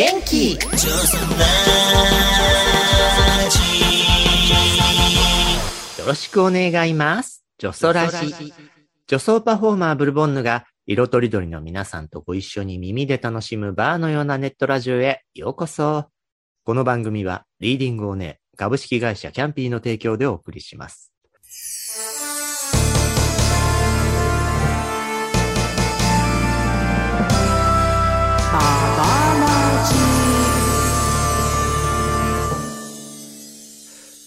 元気ジョソラジよろしくお願います。女装らしい。女装パフォーマーブルボンヌが色とりどりの皆さんとご一緒に耳で楽しむバーのようなネットラジオへようこそ。この番組はリーディングをね、株式会社キャンピーの提供でお送りします。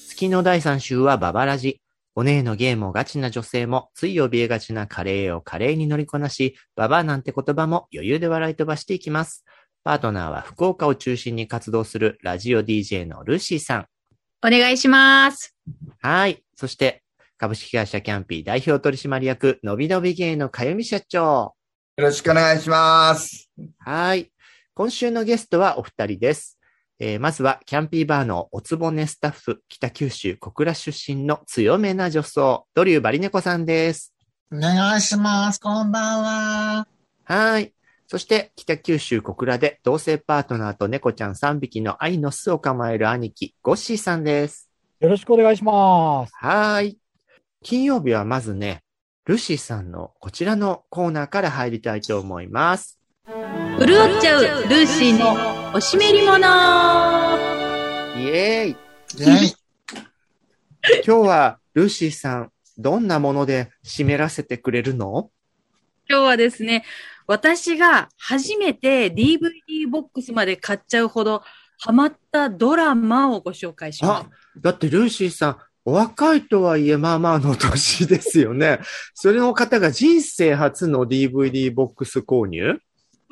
月の第3週はババラジ。お姉のゲームをガチな女性も、つい怯えがちなカレーを華麗に乗りこなし、ババアなんて言葉も余裕で笑い飛ばしていきます。パートナーは福岡を中心に活動するラジオ DJ のルーシーさん。お願いします。はい。そして、株式会社キャンピー代表取締役、のびのび芸のかゆみ社長。よろしくお願いします。はい。今週のゲストはお二人です。えーまずは、キャンピーバーのおつぼねスタッフ、北九州小倉出身の強めな女装、ドリューバリネコさんです。お願いします。こんばんは。はい。そして、北九州小倉で同性パートナーと猫ちゃん3匹の愛の巣を構える兄貴、ゴッシーさんです。よろしくお願いします。はい。金曜日はまずね、ルシーさんのこちらのコーナーから入りたいと思います。潤っちゃうルーシーのおしめり物イエーイイェイ。今日はルーシーさん、どんなもので湿らせてくれるの？今日はですね、私が初めて DVD ボックスまで買っちゃうほどハマったドラマをご紹介しますあ。、だってルーシーさん、お若いとはいえ、まあまあの年ですよね。それの方が人生初の DVD ボックス購入？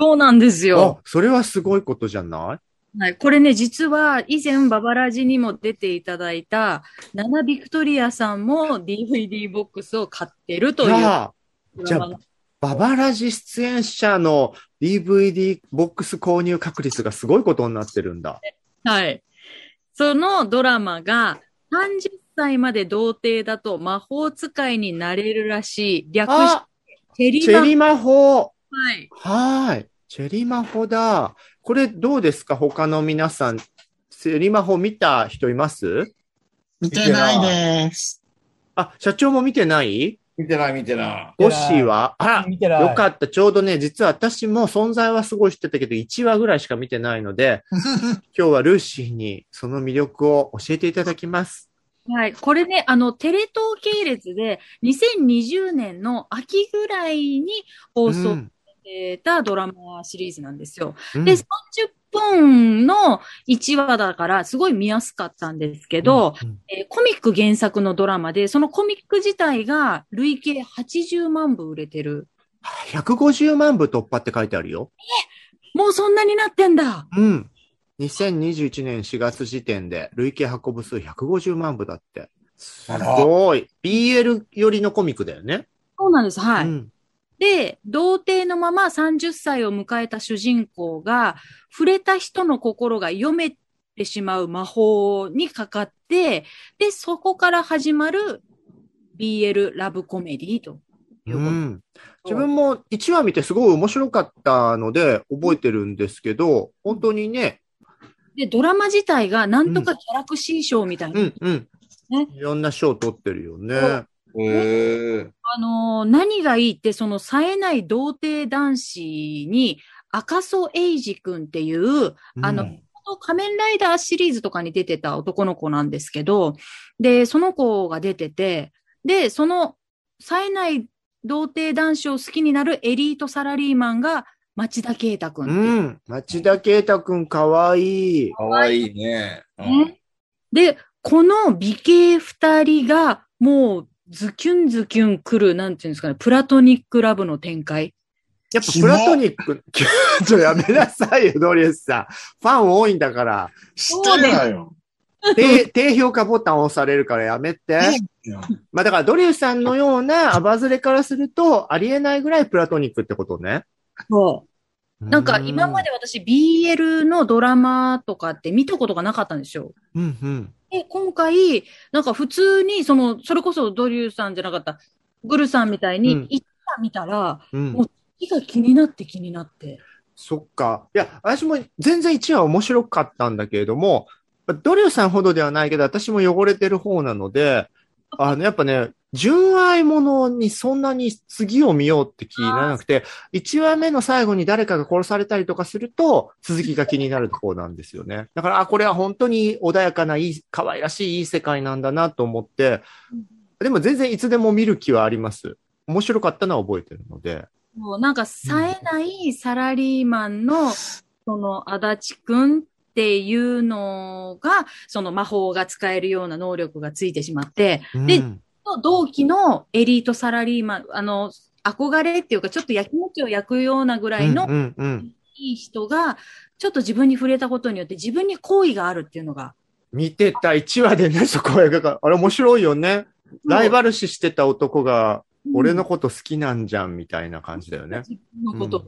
そうなんですよ。あ、それはすごいことじゃない？はい、これね、実は以前ババラジにも出ていただいたナナ・ビクトリアさんも DVD ボックスを買ってるというああ、ドラマがババラジ出演者の DVD ボックス購入確率がすごいことになってるんだ。はい。そのドラマが30歳まで童貞だと魔法使いになれるらしい。略しあ、てチェリマチェリ魔法。はい。はい。チェリ魔法だ。これどうですか？他の皆さん。チェリ魔法見た人います？見てないです。あ、社長も見てない？見てない見てなゴッシーは？あら、見てない。よかった。ちょうどね、実は私も存在はすごい知ってたけど、1話ぐらいしか見てないので、今日はルーシーにその魅力を教えていただきます。はい。これね、あの、テレ東系列で2020年の秋ぐらいに放送さうんれたドラマシリーズなんですよ。うんで、30分の1話だからすごい見やすかったんですけど、うんえーコミック原作のドラマで、そのコミック自体が累計80万部売れてる。150万部突破って書いてあるよ。もうそんなになってんだ。うん。2021年4月時点で累計発行部数150万部だって。すごい。BL 寄りのコミックだよね。そうなんです。はい。うん。で、童貞のまま30歳を迎えた主人公が、触れた人の心が読めてしまう魔法にかかって、で、そこから始まる BL ラブコメディというん。自分も1話見てすごい面白かったので覚えてるんですけど、本当にね、で、ドラマ自体がなんとかギャラクシー賞みたいな。うんうん。ねいろんな賞を取ってるよね。へえ。あのー何がいいって、その冴えない童貞男子に赤楚衛二君っていう、あのうん仮面ライダーシリーズとかに出てた男の子なんですけど、で、その子が出てて、で、その冴えない童貞男子を好きになるエリートサラリーマンが町田啓太君っていうう。ん。町田啓太くんかわいい。かわいいね。うんねで、この美形二人がもうズキュンズキュン来る、なんていうんですかね、プラトニックラブの展開。やっぱプラトニック、ちょっとやめなさいよ、ドリエスさん。ファン多いんだから。知ってるわよ。低低評価ボタン押されるからやめて。まあだからドリエスさんのようなアバズレからすると、ありえないぐらいプラトニックってことね。そなんか今まで私 BL のドラマとかって見たことがなかったんですよ。うんうん。で、今回、なんか普通に、その、それこそドリューさんじゃなかった、グルさんみたいにうん、一旦見たら、うんもう次が気になって気になって。そっか。いや、私も全然1話面白かったんだけれども、ドリューさんほどではないけど、私も汚れてる方なので、あの、やっぱね、純愛ものにそんなに次を見ようって気にならなくて、1話目の最後に誰かが殺されたりとかすると、続きが気になるところなんですよね。だから、あ、これは本当に穏やかないい、可愛らしいいい世界なんだなと思って、でも全然いつでも見る気はあります。面白かったのは覚えてるので。もうなんか冴えないサラリーマンの、その足立くんっていうのが、その魔法が使えるような能力がついてしまって、でうん同期のエリートサラリーマン、あの、憧れっていうか、ちょっと焼きもちを焼くようなぐらいのいい人が、ちょっと自分に触れたことによって自分に好意があるっていうのが、見てた1話でね、そこが、あれ面白いよね。ライバル視してた男が、俺のこと好きなんじゃん、みたいな感じだよね。自分のこと。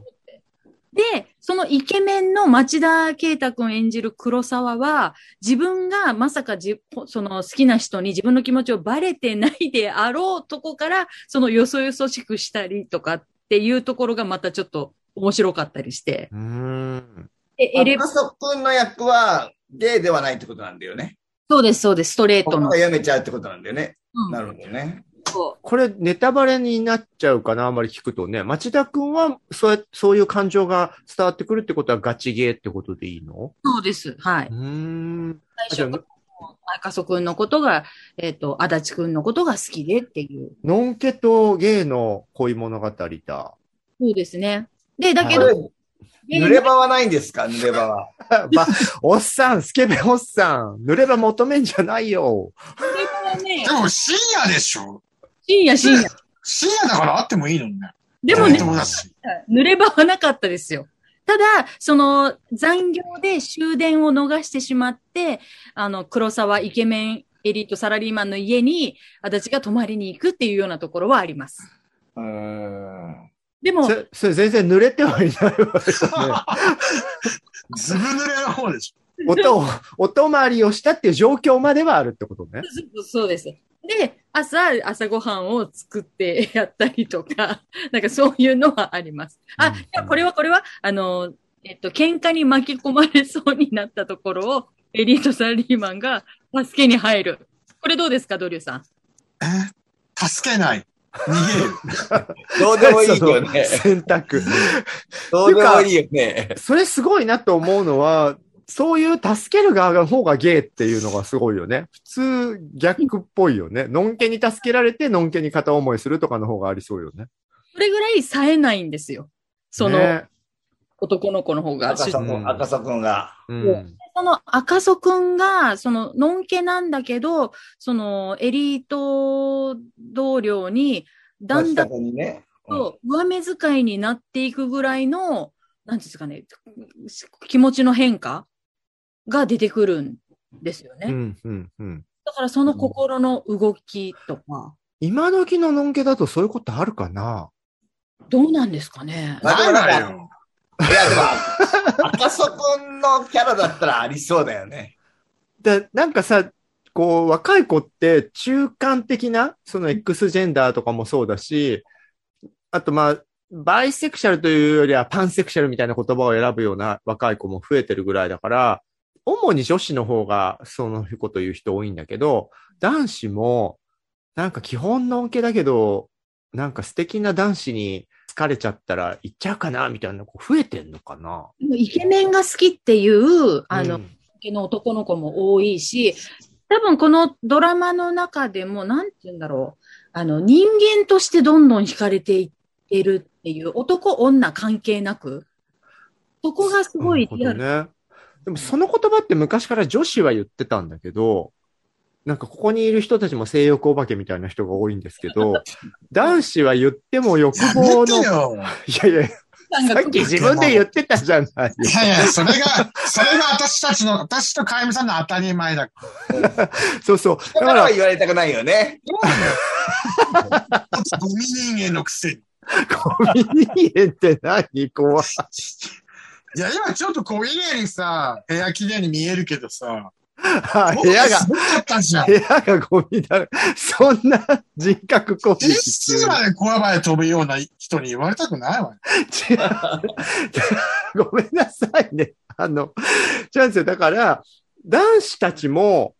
で、そのイケメンの町田啓太君演じる黒沢は、自分がまさかじその好きな人に自分の気持ちをバレてないであろうとこから、そのよそよそしくしたりとかっていうところがまたちょっと面白かったりして。うーん。でエレマソ君の役はゲイではないってことなんだよね。そうです、そうです、ストレートのここが。読めちゃうってことなんだよね。うんなるほどね。そうこれ、ネタバレになっちゃうかな、あんまり聞くとね。町田くんは、そうや、そういう感情が伝わってくるってことはガチゲーってことでいいの？そうです、はい。うーん。最初赤楚くんのことが、えっ、と、足立くんのことが好きでっていう。のんけとゲイの恋物語だ。そうですね。で、だけど、濡れ場はないんですか？濡れ場は。ば、おっさん、スケベおっさん、濡れ場求めんじゃないよ。それからねで、も深夜でしょ深夜深夜。深夜だからあってもいいのにね。でもね友、達濡れ場はなかったですよ。ただ、その残業で終電を逃してしまって、あの、黒沢イケメンエリートサラリーマンの家に、私が泊まりに行くっていうようなところはあります。うーん。でもそ、れ、それ全然濡れてはいないわよね。ずぶ濡れの方でしおと、お泊まりをしたっていう状況まではあるってことね。そうです。で、朝、朝ごはんを作って やったりとか、なんかそういうのはあります。あ、うんいや、これはこれは、あの、えっと、喧嘩に巻き込まれそうになったところを、エリートサラリーマンが助けに入る。これどうですか、ドリューさん？ょ。え助けない。逃げる。どうでもいいよね。選択。どうでもいいよね。それすごいなと思うのは、そういう助ける側の方がゲイっていうのがすごいよね。普通逆っぽいよね。のんけに助けられて、のんけに片思いするとかの方がありそうよね。それぐらい冴えないんですよ。そのね男の子の方が。赤楚君、赤楚君が。うん。その赤楚くんが、その、のんけなんだけど、その、エリート同僚に、だんだん上目遣いになっていくぐらいの、なんですかね、気持ちの変化が出てくるんですよね。うん、うん、うん。だからその心の動きとか、今時ののんけだとそういうことあるかな？どうなんですかね。なんかないよ。いや、でも、赤楚君のキャラだったらありそうだよね。で、なんかさ、こう、若い子って中間的な、その X ジェンダーとかもそうだし、あとまあ、バイセクシャルというよりはパンセクシャルみたいな言葉を選ぶような若い子も増えてるぐらいだから、主に女子の方がそのこと言う人多いんだけど、男子も、なんか基本のんけだけど、なんか素敵な男子に疲れちゃったら行っちゃうかなみたいな子増えてんのかなイケメンが好きっていう、あの、うん系の男の子も多いし、多分このドラマの中でも、なんて言うんだろう。あの、人間としてどんどん惹かれていってるっていう、男、女関係なく、そこがすごいリアル。ね。でもその言葉って昔から女子は言ってたんだけど、なんかここにいる人たちも性欲お化けみたいな人が多いんですけど、男子は言っても欲や望の。いやいや、さっき自分で言ってたじゃない。いやいや、それが、それが私たちの、私とかゆみさんの当たり前だ。そうそう。だだかからら、言われたくないよね。ゴミ人間のくせに。コミュニエって何？怖い。いや、今ちょっとこう、綺麗にさ、部屋綺麗に見えるけどさ、あ 部屋が部。屋がゴミだら、そんな人格攻撃演出まで小屋まで飛ぶような人に言われたくないわよ。違 うごめんなさいね。あの、違うんですよ。だから、男子たちも、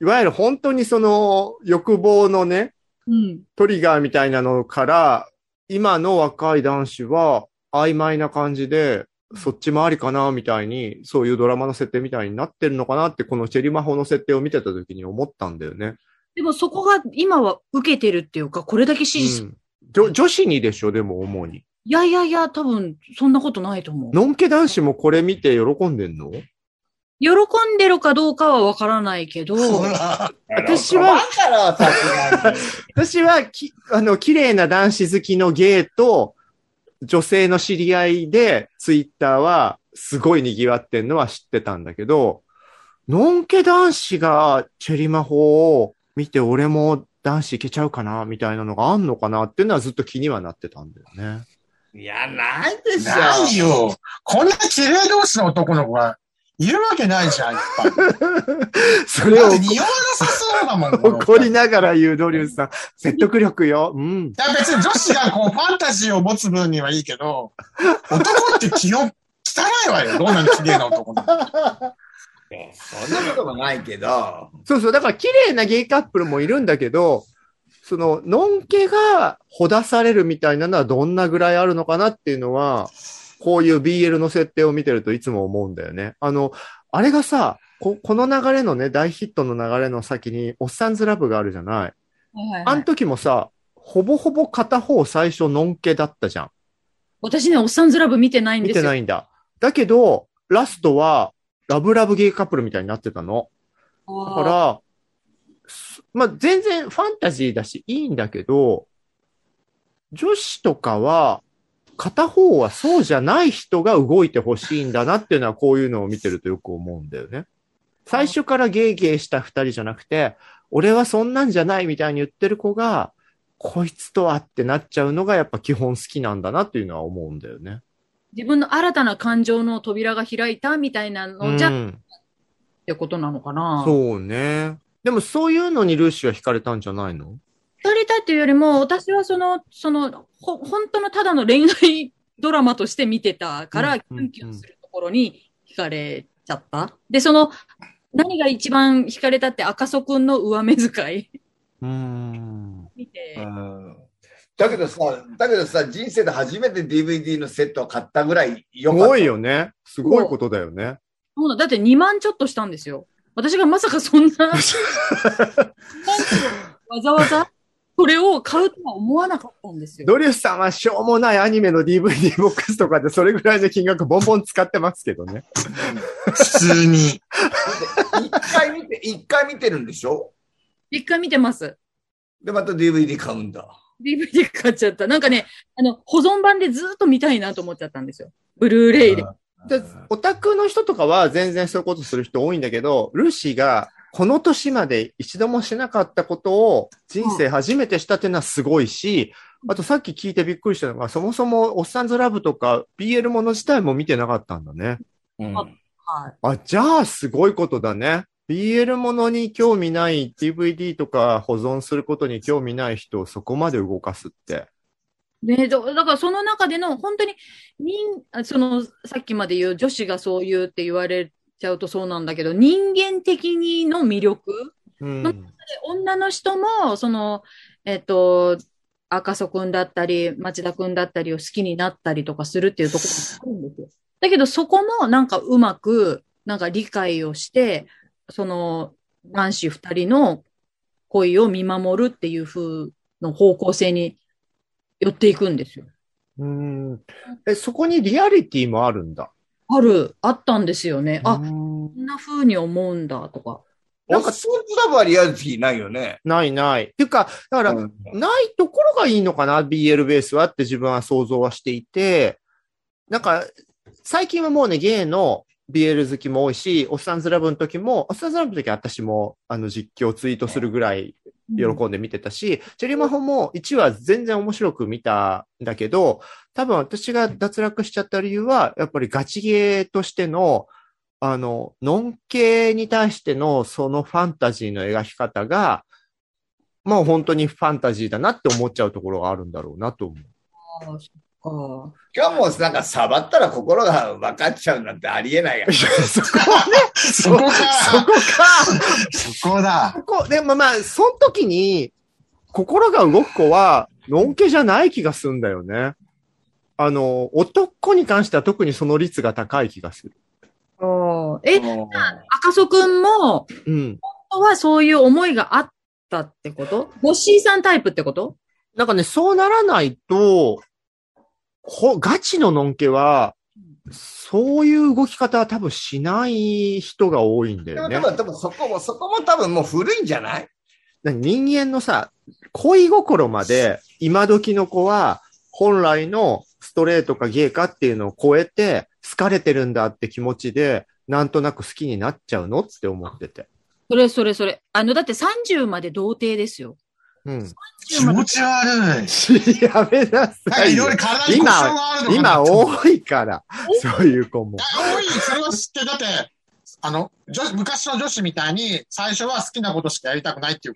いわゆる本当にその欲望のね、うん。トリガーみたいなのから、今の若い男子は曖昧な感じで、そっちもありかな、みたいに、そういうドラマの設定みたいになってるのかなって、このチェリマホの設定を見てた時に思ったんだよね。でもそこが今は受けてるっていうか、これだけ支持す、うん女女子にでしょ、でも主に。いやいやいや、多分そんなことないと思う。のんけ男子もこれ見て喜んでんの？喜んでるかどうかはわからないけど、私は。私はき、あの、綺麗な男子好きのゲイと、女性の知り合いで、ツイッターは、すごい賑わってんのは知ってたんだけど、のんけ男子がチェリマホを見て、俺も男子いけちゃうかな、みたいなのがあんのかなっていうのはずっと気にはなってたんだよね。いや、ないでしょ。ないよ。こんな綺麗同士の男の子がいるわけないじゃん、やっぱり。それをだって匂わなさそうだもん。怒りながら言うドリュースさん、説得力よ。うん。いや別に女子がこうファンタジーを持つ分にはいいけど、男って気を汚いわよ。どんなに綺麗な男でも。そんなこともないけど。そうそう。だから綺麗なゲイカップルもいるんだけど、その、のんけがほだされるみたいなのはどんなぐらいあるのかなっていうのは、こういう BL の設定を見てるといつも思うんだよね。あの、あれがさ、ここの流れのね、大ヒットの流れの先に、おっさんずラブがあるじゃない。はいはいあの時もさ、ほぼほぼ片方最初のんけだったじゃん。私ね、おっさんずラブ見てないん見ですよ。てないんだ。だけど、ラストは、ラブラブゲイカップルみたいになってたの。だから、すまあ、全然ファンタジーだしいいんだけど、女子とかは、片方はそうじゃない人が動いてほしいんだなっていうのはこういうのを見てるとよく思うんだよね。最初からゲーゲーした二人じゃなくて、俺はそんなんじゃないみたいに言ってる子が、こいつとはってなっちゃうのがやっぱ基本好きなんだなっていうのは思うんだよね。自分の新たな感情の扉が開いたみたいなのじゃ、っうんてことなのかな。そうね。でもそういうのにルーシーは惹かれたんじゃないの？やりたいっていうよりも、私はその、その、ほ、本当のただの恋愛ドラマとして見てたから、キュンキュンするところに惹かれちゃった。で、その、何が一番惹かれたって赤楚くんの上目遣いうん。見て、だけどさ、だけどさ、人生で初めて DVD のセットを買ったぐらいよかった。すごいよね。すごいことだよね。そうだだって2万ちょっとしたんですよ。私がまさかそんな、わざわざ、それを買うとは思わなかったんですよ。ドリュスさんはしょうもないアニメの DVD ボックスとかでそれぐらいの金額ボンボン使ってますけどね。普通に。一回見て、一回見てるんでしょ？一回見てます。で、また DVD 買うんだ。DVD 買っちゃった。なんかね、あの、保存版でずっと見たいなと思っちゃったんですよ。ブルーレイで。でオタクの人とかは全然そういうことする人多いんだけど、ルーシーがこの年まで一度もしなかったことを人生初めてしたっていうのはすごいし、あとさっき聞いてびっくりしたのが、そもそもおっさんずラブとか BL もの自体も見てなかったんだね。うんはい。あ、じゃあすごいことだね。BL ものに興味ない DVD とか保存することに興味ない人をそこまで動かすって。ねだだからその中での、本当に、その、さっきまで言う女子がそう言うって言われちゃうとそうなんだけど、人間的にの魅力？うん。で女の人も、その、えっと、赤楚くんだったり、町田くんだったりを好きになったりとかするっていうところがあるんですよ。だけどそこもなんかうまく、なんか理解をして、その男子二人の恋を見守るっていう風の方向性に寄っていくんですよ。うん。え、そこにリアリティもあるんだ。ある、あったんですよね。あ、うんこんな風に思うんだとか。なんか、スーツラブはリアリティないよね。ないない。っていうか、だから、うんないところがいいのかな、BL ベースはって自分は想像はしていて、なんか、最近はもうね、ゲイの BL 好きも多いし、おっさんずラブの時も、おっさんずラブの時は私も、あの、実況ツイートするぐらい喜んで見てたし、チェリーマホも1話全然面白く見たんだけど、多分私が脱落しちゃった理由は、やっぱりガチゲーとしての、あの、ノン系に対してのそのファンタジーの描き方が、もう本当にファンタジーだなって思っちゃうところがあるんだろうなと思う。あーそっか。今日もなんか触ったら心が分かっちゃうなんてありえないや。ん。そこはね、そこか。そこか。そこ。だ。こ。こ、でもまあ、その時に、心が動く子は、のんけじゃない気がするんだよね。あの、男に関しては特にその率が高い気がする。あーえ、うん赤楚くんも、うん。本当はそういう思いがあったってこ。とゴッシーさんタイプってこ。となんかね、そうならないと、ほ、ガチののんけは、そういう動き方は多分しない人が多いんだよねでもで。もでもそこも、そこも多分もう古いんじゃない？人間のさ、恋心まで、今時の子は、本来のストレートかゲイかっていうのを超えて、好かれてるんだって気持ちで、なんとなく好きになっちゃうのって思ってて。それそれそれ。あの、だって30まで童貞ですよ。うん。気持ち悪い。やめななんかさいよいろいろ。体に故障があるのかな今って思う多いから、そういう子も。多い、それは知って、だって、あの、女子昔の女子みたいに、最初は好きなことしかやりたくないっていう。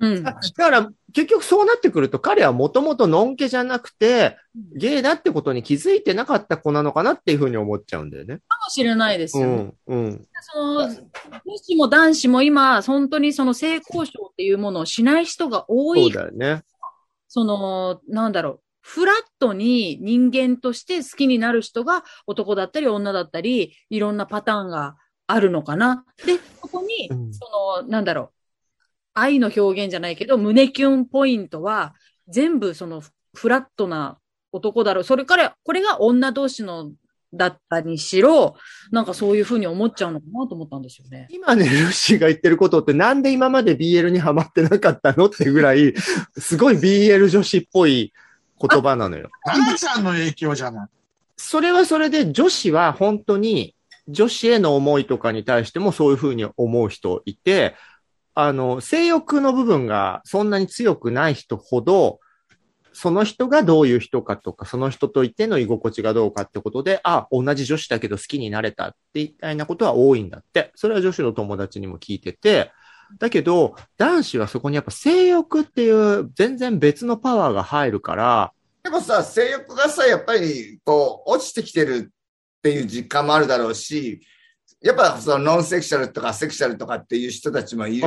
うん。だから、結局そうなってくると、彼はもともとのんけじゃなくて、ゲイだってことに気づいてなかった子なのかなっていうふうに思っちゃうんだよね。かもしれないですよ。うん、うん。その、女子も男子も今、本当にその性交渉っていうものをしない人が多そうい。だよね。その、なんだろう。フラットに人間として好きになる人が男だったり女だったり、いろんなパターンがあるのかな。で、ここに、うんその、なんだろう。愛の表現じゃないけど、胸キュンポイントは、全部そのフラットな男だろう。それから、これが女同士のだったにしろ、なんかそういうふうに思っちゃうのかなと思ったんですよね。今ね、ルーシーが言ってることってなんで今まで BL にハマってなかったのってぐらい、すごい BL 女子っぽい言葉なのよ。奈々ちゃんの影響じゃない。それはそれで女子は本当に女子への思いとかに対してもそういうふうに思う人いて、あの、性欲の部分がそんなに強くない人ほど、その人がどういう人かとか、その人といての居心地がどうかってことで、あ、同じ女子だけど好きになれたっていたいなことは多いんだって。それは女子の友達にも聞いてて、だけど、男子はそこにやっぱ性欲っていう全然別のパワーが入るから、でもさ、性欲がさ、やっぱり、こう、落ちてきてるっていう実感もあるだろうし、やっぱそのノンセクシャルとかセクシャルとかっていう人たちもいる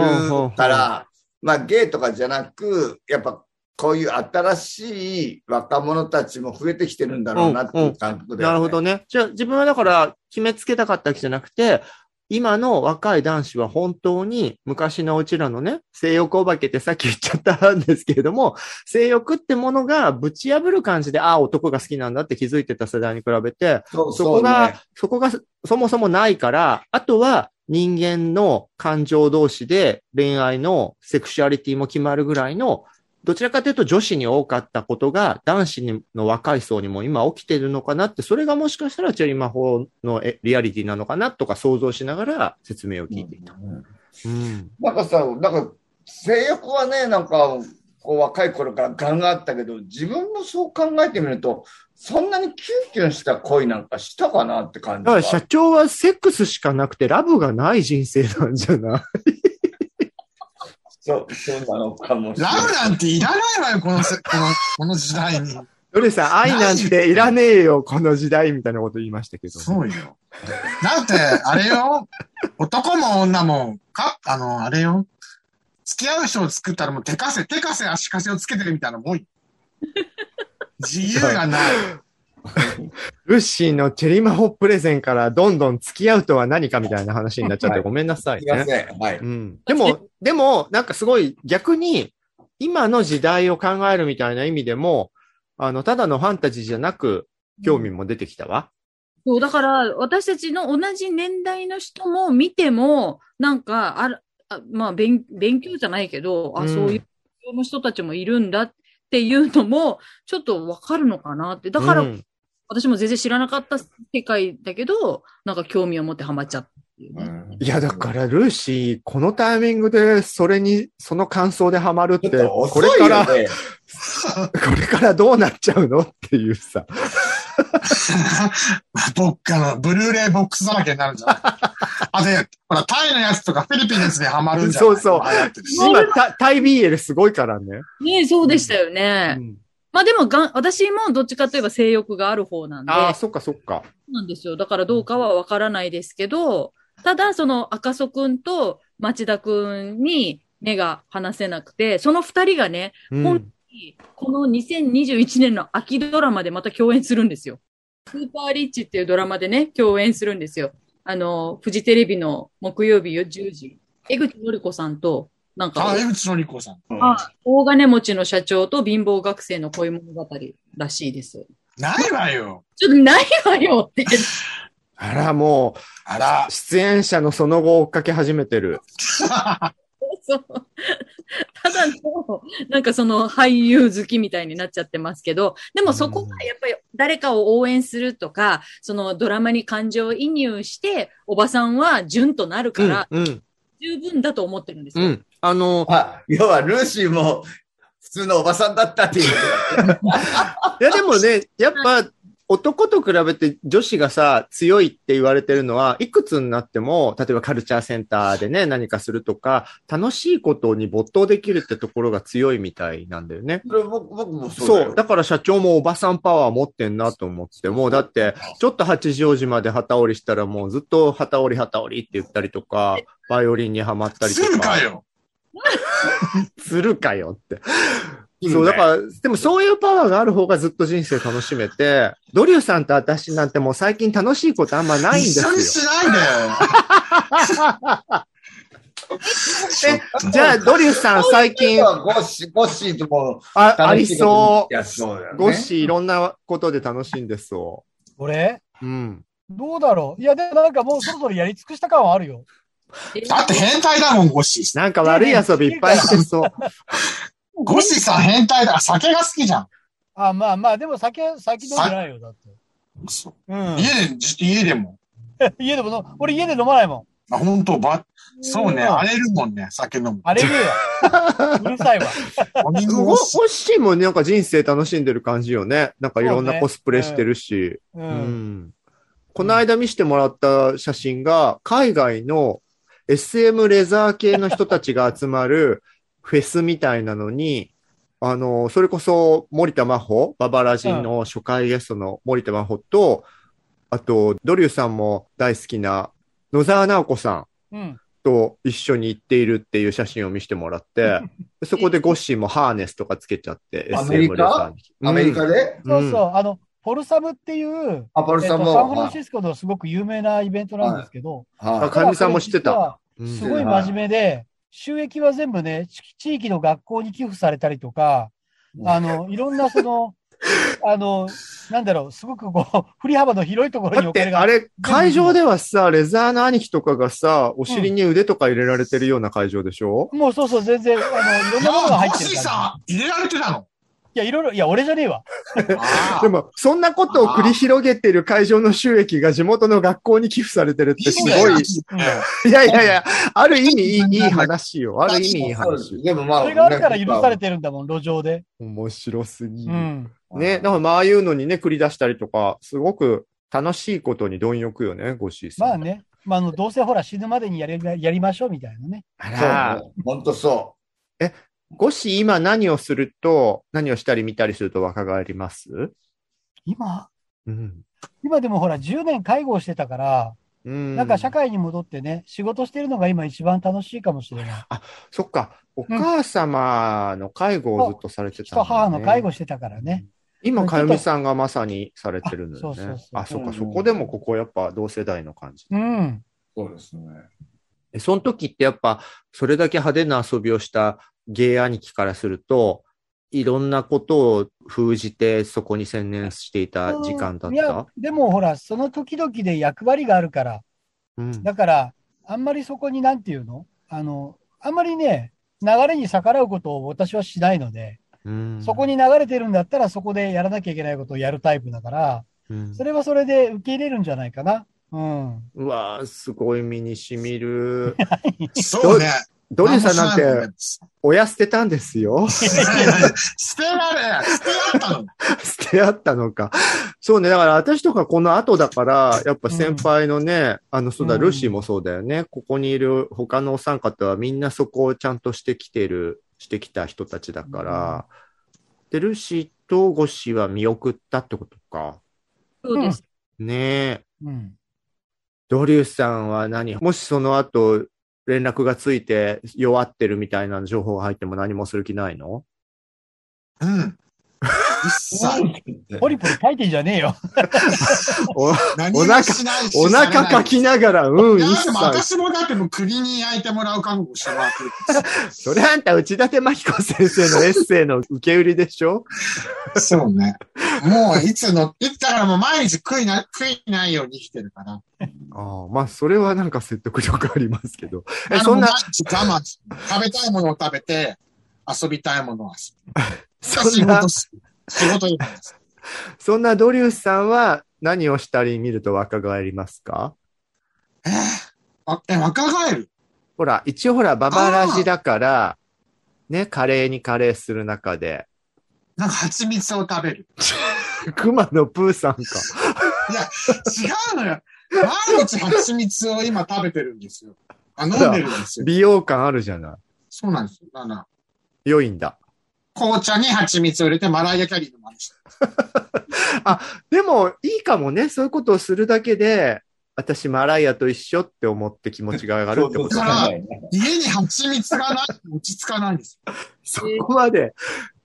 から、まあゲイとかじゃなく、やっぱこういう新しい若者たちも増えてきてるんだろうなっていう感覚で、なるほどね。じゃあ自分はだから決めつけたかったわけじゃなくて、今の若い男子は本当に昔のうちらのね、性欲お化けってさっき言っちゃったんですけれども、性欲ってものがぶち破る感じで、ああ、男が好きなんだって気づいてた世代に比べて、そこが、ね。そこがそもそもないから、あとは人間の感情同士で恋愛のセクシュアリティも決まるぐらいの、どちらかというと女子に多かったことが男子にの若い層にも今起きてるのかなって、それがもしかしたらチェリー魔法のえリアリティなのかなとか想像しながら説明を聞いていた。うん。なんかさ、なんか性欲はね、なんか、こう若い頃からガンガンあったけど、自分もそう考えてみると、そんなにキュンキュンした恋なんかしたかなって感じがだから社長はセックスしかなくてラブがない人生なんじゃない？そう、そうなのかもしれない。ラブなんていらないわよ、このせ、この、この時代に。どれさん、愛なんていらねえよ、この時代みたいなこと言いましたけど。そうよ。だって、あれよ、男も女も、か、あの、あれよ、付き合う人を作ったらもう手かせ、手かせ足かせをつけてるみたいなもんよ。自由がない。ルッシーのチェリマホプレゼンからどんどん付き合うとは何かみたいな話になっちゃってはいごめんなさいすいまね。せん。はい。うん。でも、でも、なんかすごい逆に、今の時代を考えるみたいな意味でも、あの、ただのファンタジーじゃなく、興味も出てきたわ。そう、だから、私たちの同じ年代の人も見ても、なんか、あまあ、勉、勉強じゃないけど、あ、うんそういうの人たちもいるんだっていうのも、ちょっとわかるのかなって。だから、うん私も全然知らなかった世界だけど、なんか興味を持ってハマっちゃっていうね。いや、だから、ルーシー、このタイミングで、それに、その感想でハマるって、っとこれから、こ。れからどうなっちゃうのっていうさ。僕、あの、ブルーレイボックスだらけになるんじゃないあ、で、ほら、タイのやつとかフィリピンのやつでハマるんじゃないそうそう今、タタイ BL すごいからね。ねそうでしたよね。うんまあでもがん、私もどっちかといえば性欲がある方なんで、ああ、そっかそっか。そうなんですよ。だからどうかはわからないですけど、ただその赤楚くんと町田くんに目が離せなくて、その二人がね、うん本この2021年の秋ドラマでまた共演するんですよ。スーパーリッチっていうドラマでね、共演するんですよ。あの、フジテレビの木曜日10時。江口のり子さんと、なんかあ、、江口のり子さん。あ大金持ちの社長と貧乏学生の恋物語らしいです。ないわよ。ちょっとないわよって。あら、もう、あら。出演者のその後を追っかけ始めてる。そう。ただの、なんかその俳優好きみたいになっちゃってますけど、でもそこがやっぱり誰かを応援するとか、そのドラマに感情移入して、おばさんは純となるから、うん、うん、十分だと思ってるんですよ。うん。あの、あ、要はルーシーも普通のおばさんだったっていう。いやでもね、やっぱ男と比べて女子がさ、強いって言われてるのは、いくつになっても、例えばカルチャーセンターでね、何かするとか、楽しいことに没頭できるってところが強いみたいなんだよね。僕僕もそうだそう。よ。だから社長もおばさんパワー持ってんなと思って、もうだって、ちょっと八丈島で旗折りしたらもうずっと旗折り旗折りって言ったりとか、バイオリンにはまったりとか。するかよ。するかよって。そう、だから、でもそういうパワーがある方がずっと人生楽しめて、ドリューさんと私なんてもう最近楽しいことあんまないんですよ一緒に。しないでよ。え、じゃあ、ドリューさん最近、ゴッシー、ゴッシーともあ、ありそいや、そうだよう。ね。ゴッシーいろんなことで楽しいんですそ俺う。うん。どうだろういや、でもなんかもうそろそろやり尽くした感はあるよ。えだって変態だもん、ゴッシー。なんか悪い遊びいっぱいしてそう。ゴッシーさん変態だ。酒が好きじゃん。あ、まあまあ、でも酒、酒飲んでないよ、だって。そううん。家で、家でも。家でもの、俺家で飲まないもん。あ、本当？ば、そうね、うん荒れるもんね、酒飲む。あれるよ。うるさいわ。ゴをッシーもなんか人生楽しんでる感じよね。なんかいろんなコスプレしてるし。う。うんん。この間見せてもらった写真が、海外の SM レザー系の人たちが集まるフェスみたいなのに、あの、それこそ森田真帆、ババラジンの初回ゲストの森田真帆と、あと、ドリューさんも大好きな野沢直子さんうん。と一緒に行っているっていう写真を見せてもらって、で そこでゴッシーもハーネスとかつけちゃって、アメリカ？に。アメリカで、うん。そうそう。あの、フォルサムっていう、アパルえっと、さんも、サンフランシスコのすごく有名なイベントなんですけど、はい。あかみさんも知ってた。すごい真面目で、収益は全部ね、地地域の学校に寄付されたりとか、あの、いろんなその、あの、なんだろう、すごくこう、振り幅の広いところにだっお金が。てあれ、会場ではさ、レザーの兄貴とかがさ、お尻に腕とか入れられてるような会場でしょ、もうそうそう、全然、あの、いろんなものが入ってるから。さん、入れられてたの？いや、いろいろ、いや、俺じゃねえわ。あでも、そんなことを繰り広げてる会場の収益が地元の学校に寄付されてるってすごい。うん いやいやいや、ある意味いいいい話よ。ある意味いい話。でもまあ、それがあるから許されてるんだもん、路上で。面白すぎる。うん。ね、だからまあ、ああいうのにね、繰り出したりとか、すごく楽しいことに貪欲よね、ゴッシーさん。まあね。まあ、あの、どうせほら死ぬまでにやりやりましょうみたいなね。あら、ね、本当そゴッシー今何をすると、何をしたり見たりすると若返ります？今、うん。今でもほら10年介護をしてたから、うん。なんか社会に戻ってね、仕事してるのが今一番楽しいかもしれない。そっか、お母様の介護をずっとされてたん父だ、ねと母の介護してたからね。今、かゆみさんがまさにされてるんだよあそうそうね。そうあ、そっか、うんそこでもここやっぱ同世代の感じ。うん。う。そうですね。えその時ってやっぱ、それだけ派手な遊びをした芸兄貴からすると、いろんなことを封じてそこに専念していた時間だっいやた、でもほら、その時々で役割があるから、うん。だから、あんまりそこになんていうの？あの、あんまりね、流れに逆らうことを私はしないので、うんそこに流れてるんだったらそこでやらなきゃいけないことをやるタイプだから、うんそれはそれで受け入れるんじゃないかな。うん。うわーすごい身に染みる。そうね。ドリューさんなんて、親捨てたんですよ。捨てられ、捨てらったの。捨てあったのか。そうね。だから私とかこの後だから、やっぱ先輩のね、あの、そうだ、うんルーシーもそうだよね。ここにいる他のお三方はみんなそこをちゃんとしてきてる、してきた人たちだから。で、ルーシーとゴッシーは見送ったってことか。そうです。ねえ。うん。ドリュースさんは何？もしその後、連絡がついて弱ってるみたいな情報が入っても何もする気ないの？うん。一切。ポリポリ書いてんじゃねえよ。お腹お腹かきながら、うん、一切。私もだってもう国に焼いてもらう覚悟してもらってる。それあんた内館真紀子先生のエッセイの受け売りでしょ？そうね。もういつの、いつだからもう毎日悔いな、悔いないように生きてるから。ああ、まあ、それはなんか説得力ありますけど。え、そんな我慢し食べたいものを食べて、遊びたいものは。そんな仕事、に。そんなドリュースさんは何をしたり見ると若返りますか？えーあえ、若返る？ほら、一応ほら、ババラジだから、ね、カレーにカレーする中で、なんか蜂蜜を食べる。熊野プーさんか。いや、違うのよ。毎日蜂蜜を今食べてるんですよ。あ、飲んでるんですよ。美容感あるじゃない。そうなんですよ。だから、良いんだ。紅茶に蜂蜜を入れてマライアキャリーの真似して。でも、いいかもね。そういうことをするだけで、私、マライアと一緒って思って気持ちが上がるってことだそう家に蜂蜜がないと落ち着かないんですよ。そこまで。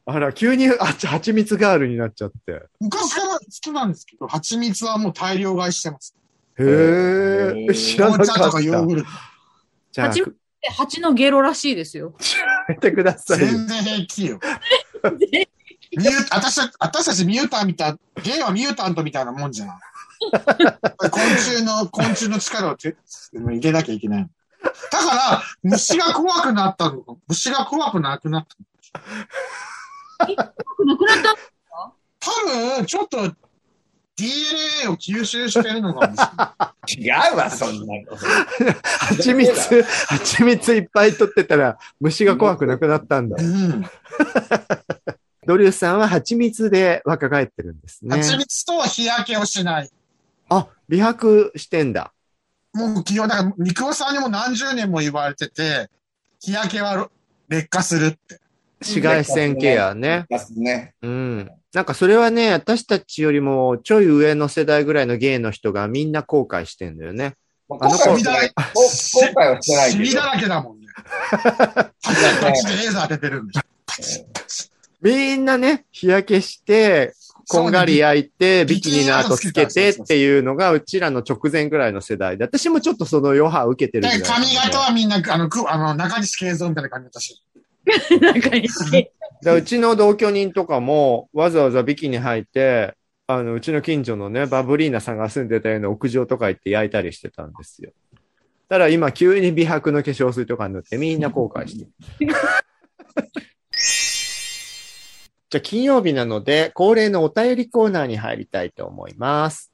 あら、急にあ蜂蜜ガールになっちゃって。昔から好きなんですけど、蜂蜜はもう大量買いしてます。へへえ、知らなかった紅茶とか。ヨーグルト。じゃあ、蜂のゲロらしいですよ。やめてくださいよ。全然平気よ。ミュー私た私たちミュータンみたい、ゲイはミュータントみたいなもんじゃん。昆虫の、昆虫の力をて入れなきゃいけない。だから、虫が怖くなったのか。虫が怖くなくなったの。なくなった多分、ちょっと DNA を吸収してるのかもしれない。違うわ、そんなこと。蜂蜜、蜂蜜いっぱい取ってたら、虫が怖くなくなったんだ。うん。ドリュースさんは蜂蜜で若返ってるんですね。蜂蜜と日焼けをしない。あ、美白してんだ。もう基本、だから、肉尾さんにも何十年も言われてて、日焼けは劣化するって。紫外線ケアね。ね。うん。なんかそれはね、私たちよりもちょい上の世代ぐらいのゲイの人がみんな後悔してんだよね。まあ後悔はしてない。後悔はしてないけど。シミだらけだもんね。蜂でレーザー当ててるんでしょ。みんなね、日焼けして、こんがり焼いて、ビキニの後つけてっていうのが、うちらの直前ぐらいの世代で、私もちょっとその余波を受けてるぐらいで、なので。髪型はみんな、あの、くあの中西慶三みたいな髪型してなんかねでうちの同居人とかも、わざわざビキニ履いて、あの、うちの近所のね、バブリーナさんが住んでたような屋上とか行って焼いたりしてたんですよ。ただ今急に美白の化粧水とか塗ってみんな後悔してる。じゃあ金曜日なので恒例のお便りコーナーに入りたいと思います。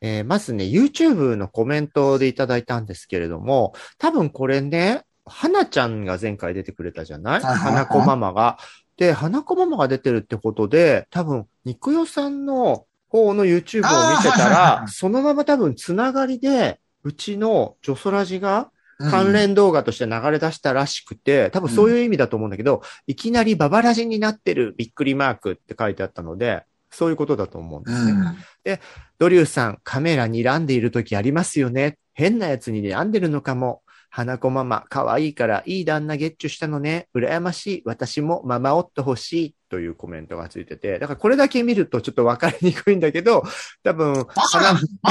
えーまずね、YouTube のコメントでいただいたんですけれども、多分これね、花ちゃんが前回出てくれたじゃない？花子ママが。で、花子ママが出てるってことで、多分、肉代さんの方の YouTube を見てたら、いそのまま多分つながりで、うちのジョソラジがる。関連動画として流れ出したらしくて、多分そういう意味だと思うんだけど、いきなりババラジになってるびっくりマークって書いてあったので、そういうことだと思うんですね。うん。ドリューさん、カメラ睨んでいる時ありますよね。変なやつに睨んでるのかも。花子ママ、可愛いからいい旦那ゲッチュしたのね。羨ましい。私もママ夫欲しい。というコメントがついてて。だからこれだけ見るとちょっとわかりにくいんだけど、多分、バカな、バ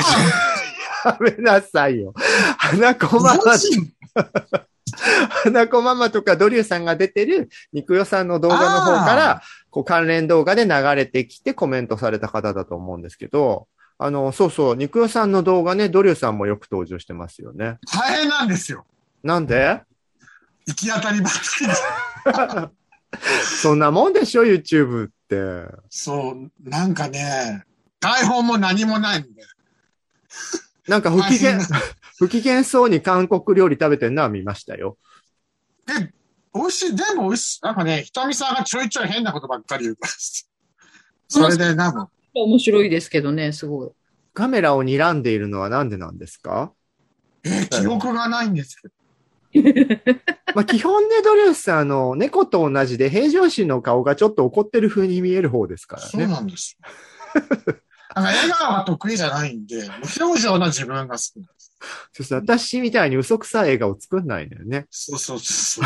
やめなさいよ。花子ママ花子ママとかドリューさんが出てる肉代さんの動画の方から、こう関連動画で流れてきてコメントされた方だと思うんですけど、あの、そうそう、肉代さんの動画ね、ドリューさんもよく登場してますよね。大変なんですよ。なんで？行き当たりばったりで。そんなもんでしょ、YouTube って。そう、なんかね、台本も何もないんで。なんか不機嫌、不機嫌そうに韓国料理食べてるのは見ましたよ。で、美味しい、でも美味しい。なんかね、ひとみさんがちょいちょい変なことばっかり言うから。それで、なんか、面白いですけどね、すごい。カメラを睨んでいるのはなんでなんですか？えー記憶がないんですけど。まあ、基本ね、ドリュスさん、あの、猫と同じで平常心の顔がちょっと怒ってる風に見える方ですからそうね。なんですよ。なんか笑顔は得意じゃないんで、無表情な自分が好きなんです。そうそう私みたいに嘘くさい笑顔作んないのよね。そうそうそうそう。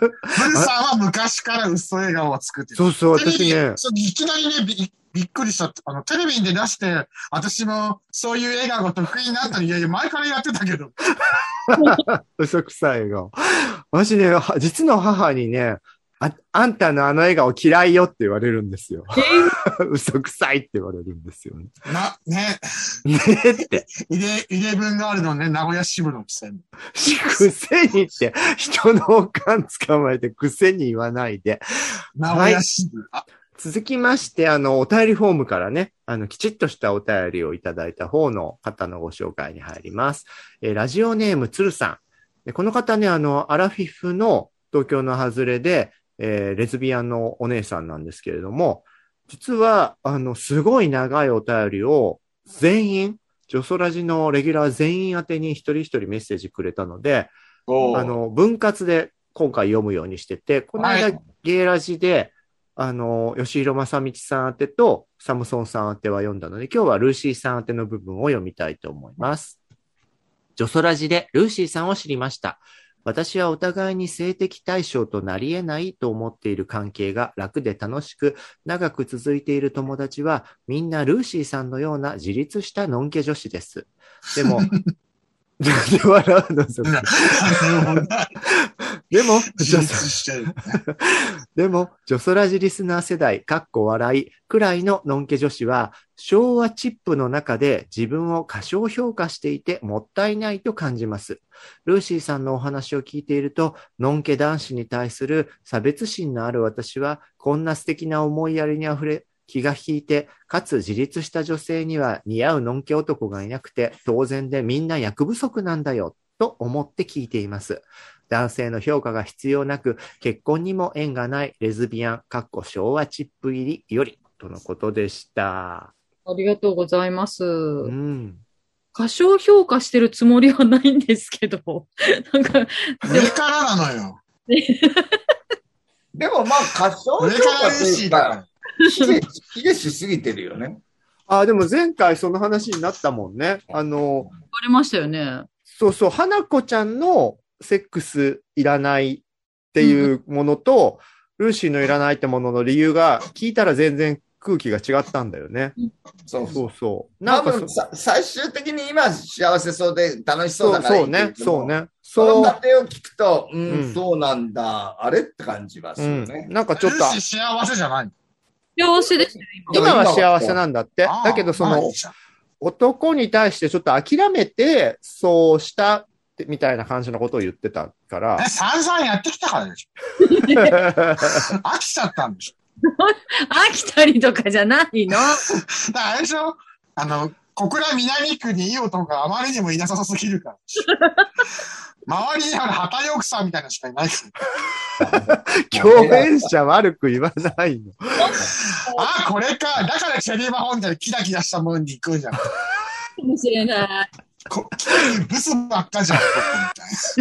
ブルさんは昔から嘘笑顔を作ってる。そうそう、私ね、そういきなりねび、びっくりした。あの、テレビで出して、私もそういう笑顔が得意になったのいやいや、前からやってたけど。嘘くさい笑顔。私ね、は実の母にね、あ、あんたのあの笑顔嫌いよって言われるんですよ。嘘くさいって言われるんですよね。な、ね、ねって。イレ、イレブンガールのね、名古屋支部のくせに。くせにって、人のおかん捕まえてくせに言わないで。名古屋支部。あ、続きまして、あの、お便りフォームからね、あの、きちっとしたお便りをいただいた方の方のご紹介に入ります。えーラジオネーム、つるさん。でこの方ね、あの、アラフィフの東京の外れで、えーレズビアンのお姉さんなんですけれども、実は、あの、すごい長いお便りを全員、ジョソラジのレギュラー全員宛てに一人一人メッセージくれたので、あの、分割で今回読むようにしてて、この間、はいゲイラジで、あの、吉弘正道さん宛てとサムソンさん宛ては読んだので、今日はルーシーさん宛ての部分を読みたいと思います。ジョソラジでルーシーさんを知りました。私はお互いに性的対象となり得ないと思っている関係が楽で楽しく長く続いている友達はみんなルーシーさんのような自立したのんけ女子です。でも、なんで笑うのそれ でも、自ジョソ立してる。でも、ジョソラジリスナー世代、かっこ笑い、くらいののんけ女子は、昭和チップの中で自分を過小評価していてもったいないと感じます。ルーシーさんのお話を聞いていると、のんけ男子に対する差別心のある私は、こんな素敵な思いやりにあふれ、気が引いて、かつ自立した女性には似合うのんけ男がいなくて、当然でみんな役不足なんだよ、と思って聞いています。男性の評価が必要なく、結婚にも縁がないレズビアン、かっこ昭和チップ入りより、とのことでした。ありがとうございます。うん。過小評価してるつもりはないんですけど、なんか、上からなのよ。でもまあ、過小評価と嬉しいうだか、卑下卑下しすぎてるよね。あ、でも前回その話になったもんね。あの、言われましたよね。そうそう、花子ちゃんのセックスいらないっていうものと、ルーシーのいらないってものの理由が聞いたら全然空気が違ったんだよね。そうそうそう。な多んかそ分さ最終的に今幸せそうで楽しそうそうだからいそうけれ、どもそうね。そう過程を聞くと、うん、うんそうなんだ、あれって感じますうんよね。。なんかちょっと、ルーシー幸せじゃない。幸せですよ、今。今は幸せなんだって。だけどその男に対してちょっと諦めて、そうしたってみたいな感じのことを言ってたからえ、。散々やってきたからでしょ。飽きちゃったんでし飽きたりとかじゃないの？ょ。だからあれでしょあの、小倉南区にいい男があまりにもいなさすぎるから。周りにある旗奥さんみたいなのしかいないから。共演者悪く言わないの。あ、これか。だからチェリーマホンでキラキラしたもんに行くんじゃん。かもしれない。こブスばっかじゃん、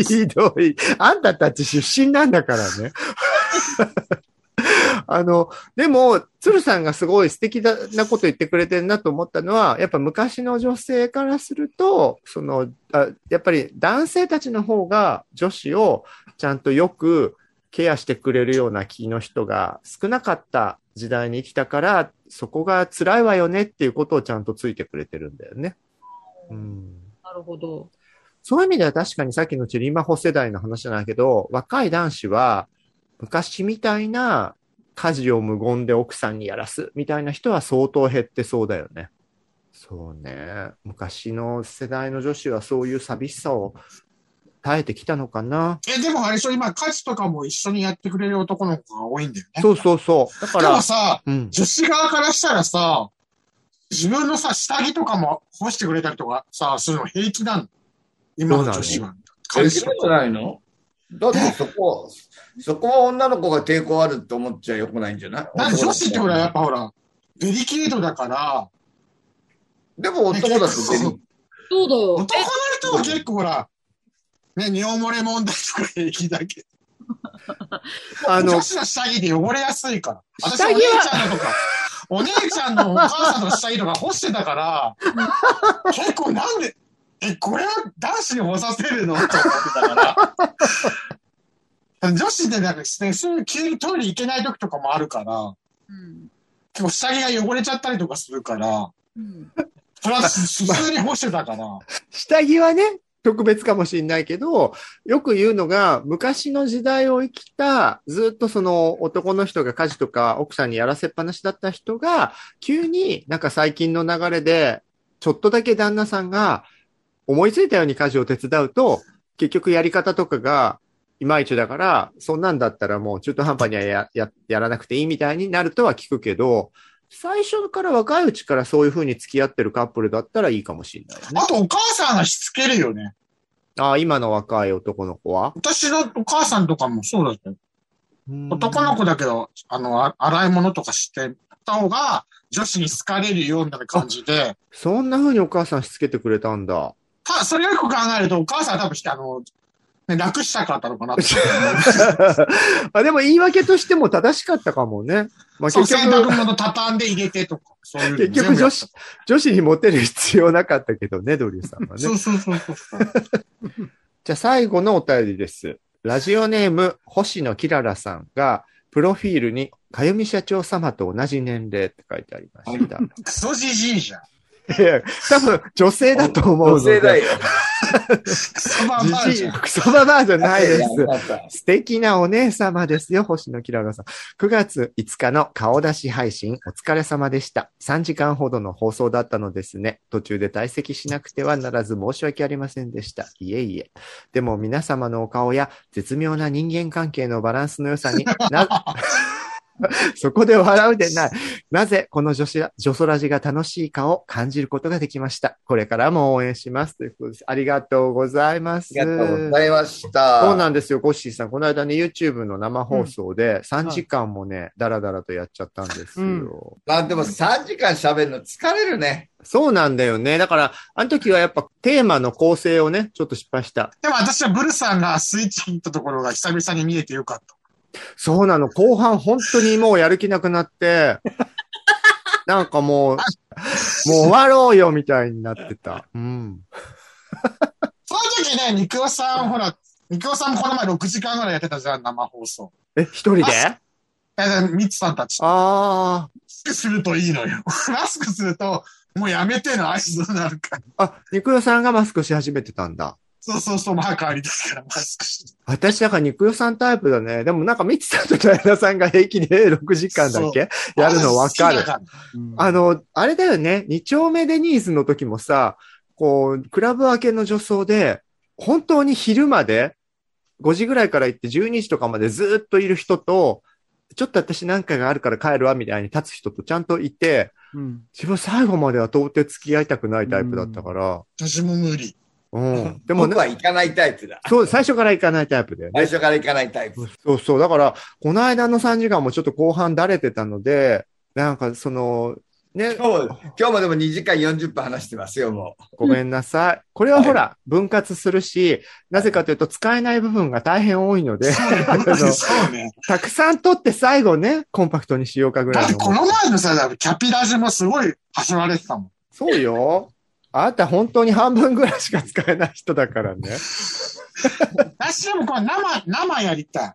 ひどい。あんたたち出身なんだからね。あの、でも、鶴さんがすごい素敵なこと言ってくれてるなと思ったのは、やっぱ昔の女性からすると、その、あやっぱり男性たちの方が女子をちゃんとよくケアしてくれるような気の人が少なかった時代に生きたから、そこが辛いわよねっていうことをちゃんとついてくれてるんだよね。うん。なるほど。そういう意味では確かにさっきのチリマホ世代の話じゃないけど、若い男子は昔みたいな家事を無言で奥さんにやらすみたいな人は相当減ってそうだよね。そうね。昔の世代の女子はそういう寂しさを耐えてきたのかな。え、でもあれでしょ、今、家事とかも一緒にやってくれる男の子が多いんだよね。そうそうそう。だかでもら、さ、うん。女子側からしたらさ、自分のさ、下着とかも干してくれたりとかさ、するの平気なの？今の女子は。彼氏じゃないの？だってそこ、そこは女の子が抵抗あるって思っちゃよくないんじゃない？女子ってほら、やっぱほら、デリケートだから、でも男だとデリそうだよ。男の人は結構ほら、ね、尿漏れ問題とか平気だけど。あの女、子の下着で汚れやすいから。私下着はお姉ちゃんのとか、お姉ちゃんのお母さんの下着とか干してたから、結構なんで、え、これは男子に干させるの？と思ってたから。女子でなんかね、すぐ急にトイレ行けない時とかもあるから、うん結構下着が汚れちゃったりとかするから、うんそれはす普通に干してたから。下着はね、特別かもしれないけど、よく言うのが、昔の時代を生きた、ずっとその男の人が家事とか奥さんにやらせっぱなしだった人が、急になんか最近の流れで、ちょっとだけ旦那さんが思いついたように家事を手伝うと、結局やり方とかがいまいちだから、そんなんだったらもう中途半端にはやややらなくていいみたいになるとは聞くけど、最初から若いうちからそういう風に付き合ってるカップルだったらいいかもしれないよねあ。とお母さんがしつけるよね。ああ、今の若い男の子は？私のお母さんとかもそうだったよ。男の子だけど、あの、あ洗い物とかしてた方が、女子に好かれるような感じで、そんな風にお母さんしつけてくれたんだ。ただ、それよく考えると、お母さんは多分、あの、ね、楽したかったのかなって。あでも言い訳としても正しかったかもね。まあ、そう、結洗濯局、物畳んで入れてとか、そういうの結局女子、女子にモテる必要なかったけどね、ドリューさんはね。た そうそうそうそう。じゃあ最後のお便りです。ラジオネーム、星野きららさんが、プロフィールに、かゆみ社長様と同じ年齢って書いてありました。クソじじいじゃん。いや多分、女性だと思うので。女性だよ。クソババアじ、ゃん。クソババアじゃないです。素敵なお姉様ですよ、星野きららさん。9月5日の顔出し配信、お疲れ様でした。3時間ほどの放送だったのですね。途中で退席しなくてはならず申し訳ありませんでした。いえいえ。でも皆様のお顔や絶妙な人間関係のバランスの良さにな、そこで笑うでない。なぜこの女子ら、女ソラジが楽しいかを感じることができました。これからも応援します。ということです。ありがとうございます。ありがとうございました。そうなんですよ、ゴッシーさん。この間ね、YouTube の生放送で3時間もね、ダラダラとやっちゃったんですよ。うんまあでも3時間喋るの疲れるね。そうなんだよね。だから、あの時はやっぱテーマの構成をね、ちょっと失敗した。でも私はブルさんがスイッチ切ったところが久々に見えてよかった。そうなの。後半本当にもうやる気なくなって、なんかもう、もう終わろうよみたいになってた。うん。その時ね、肉尾さん、ほら、肉尾さんもこの前6時間ぐらいやってたじゃん、生放送。え、一人で？え、ミツさんたち。マあスクするといいのよ。マスクすると、もうやめての合図になるから。あ。あ、肉代さんがマスクし始めてたんだ。そうそうそう、まあ変わりですから、マスクして。私、だから肉代さんタイプだね。でもなんか、みちさんとダイナさんが平気で6時間だっけやるのわかる好き。だらあの、あれだよね。二丁目デニーズの時もさ、こう、クラブ明けの女装で、本当に昼まで、5時ぐらいから行って12時とかまでずっといる人と、ちょっと私なんかがあるから帰るわみたいに立つ人とちゃんといて、うん。自分最後までは到底付き合いたくないタイプだったから、私も無理。うん。でもね、僕は行かないタイプだ。そう、最初から行かないタイプだよね最。初から行かないタイプ。そうそう。だから、この間の3時間もちょっと後半だれてたので、なんかその、ね、今日も、今日もでも2時間40分話してますよ、もごめんなさい。これはほら、分割するし、なぜかというと使えない部分が大変多いので、そうね。たくさん取って最後ね、コンパクトにしようかぐらいの。だってこの前のさ、キャピラジもすごい走られてたもん。そうよ。あなた本当に半分ぐらいしか使えない人だからね。私でもこれ生、生やりたい。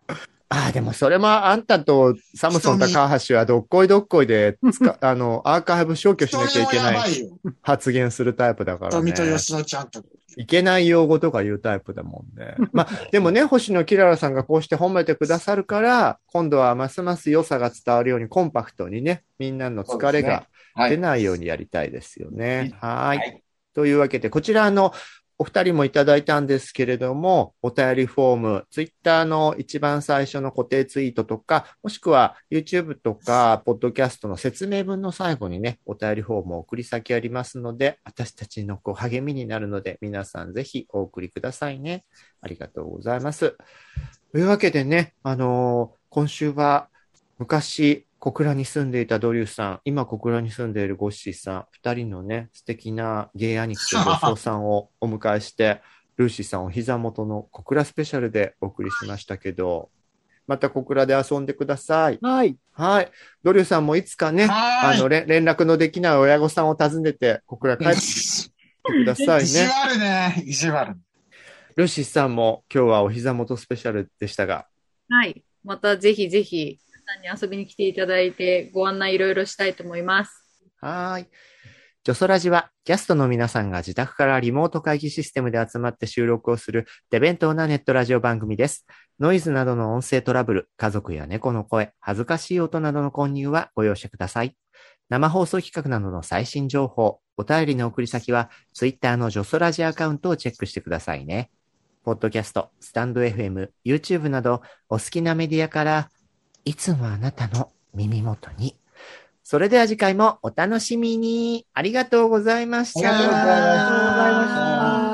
ああ、でもそれもあんたとサムソン高橋はどっこいどっこいであの、アーカイブ消去しなきゃいけない。発言するタイプだからね。富と吉野ちゃんと。いけない用語とか言うタイプだもんね。まあ、でもね、星野キララさんがこうして褒めてくださるから、今度はますます良さが伝わるようにコンパクトにね、みんなの疲れが出い。ないようにやりたいですよね。はーい。はいというわけで、こちらのお二人もいただいたんですけれども、お便りフォーム、ツイッターの一番最初の固定ツイートとか、もしくは YouTube とか、ポッドキャストの説明文の最後にね、お便りフォームを送り先ありますので、私たちのこう励みになるので、皆さんぜひお送りくださいね。ありがとうございます。というわけでね、あのー今週は昔、小倉に住んでいたドリューさん、今小倉に住んでいるゴッシーさん、二人のね、素敵なゲイ兄貴と女装さんをお迎えして、ルーシーさんお膝元の小倉スペシャルでお送りしましたけど、また小倉で遊んでください。はい。はい。ドリューさんもいつかね、あの、れ連絡のできない親御さんを訪ねて、小倉帰ってきてください 意地ね。悪ね。意地悪。ルーシーさんも今日はお膝元スペシャルでしたが、はい。またぜひぜひ、皆さんに遊びに来ていただいて、ご案内いろいろしたいと思います。はい。ジョソラジは、キャストの皆さんが自宅からリモート会議システムで集まって収録をする、手弁当なネットラジオ番組です。ノイズなどの音声トラブル、家族や猫の声、恥ずかしい音などの混入はご容赦ください。生放送企画などの最新情報、お便りの送り先は、ツイッターのジョソラジアカウントをチェックしてくださいね。ポッドキャスト、スタンド FM、YouTube など、お好きなメディアから、いつもあなたの耳元に。それでは次回もお楽しみに。ありがとうございました。ありがとうございました。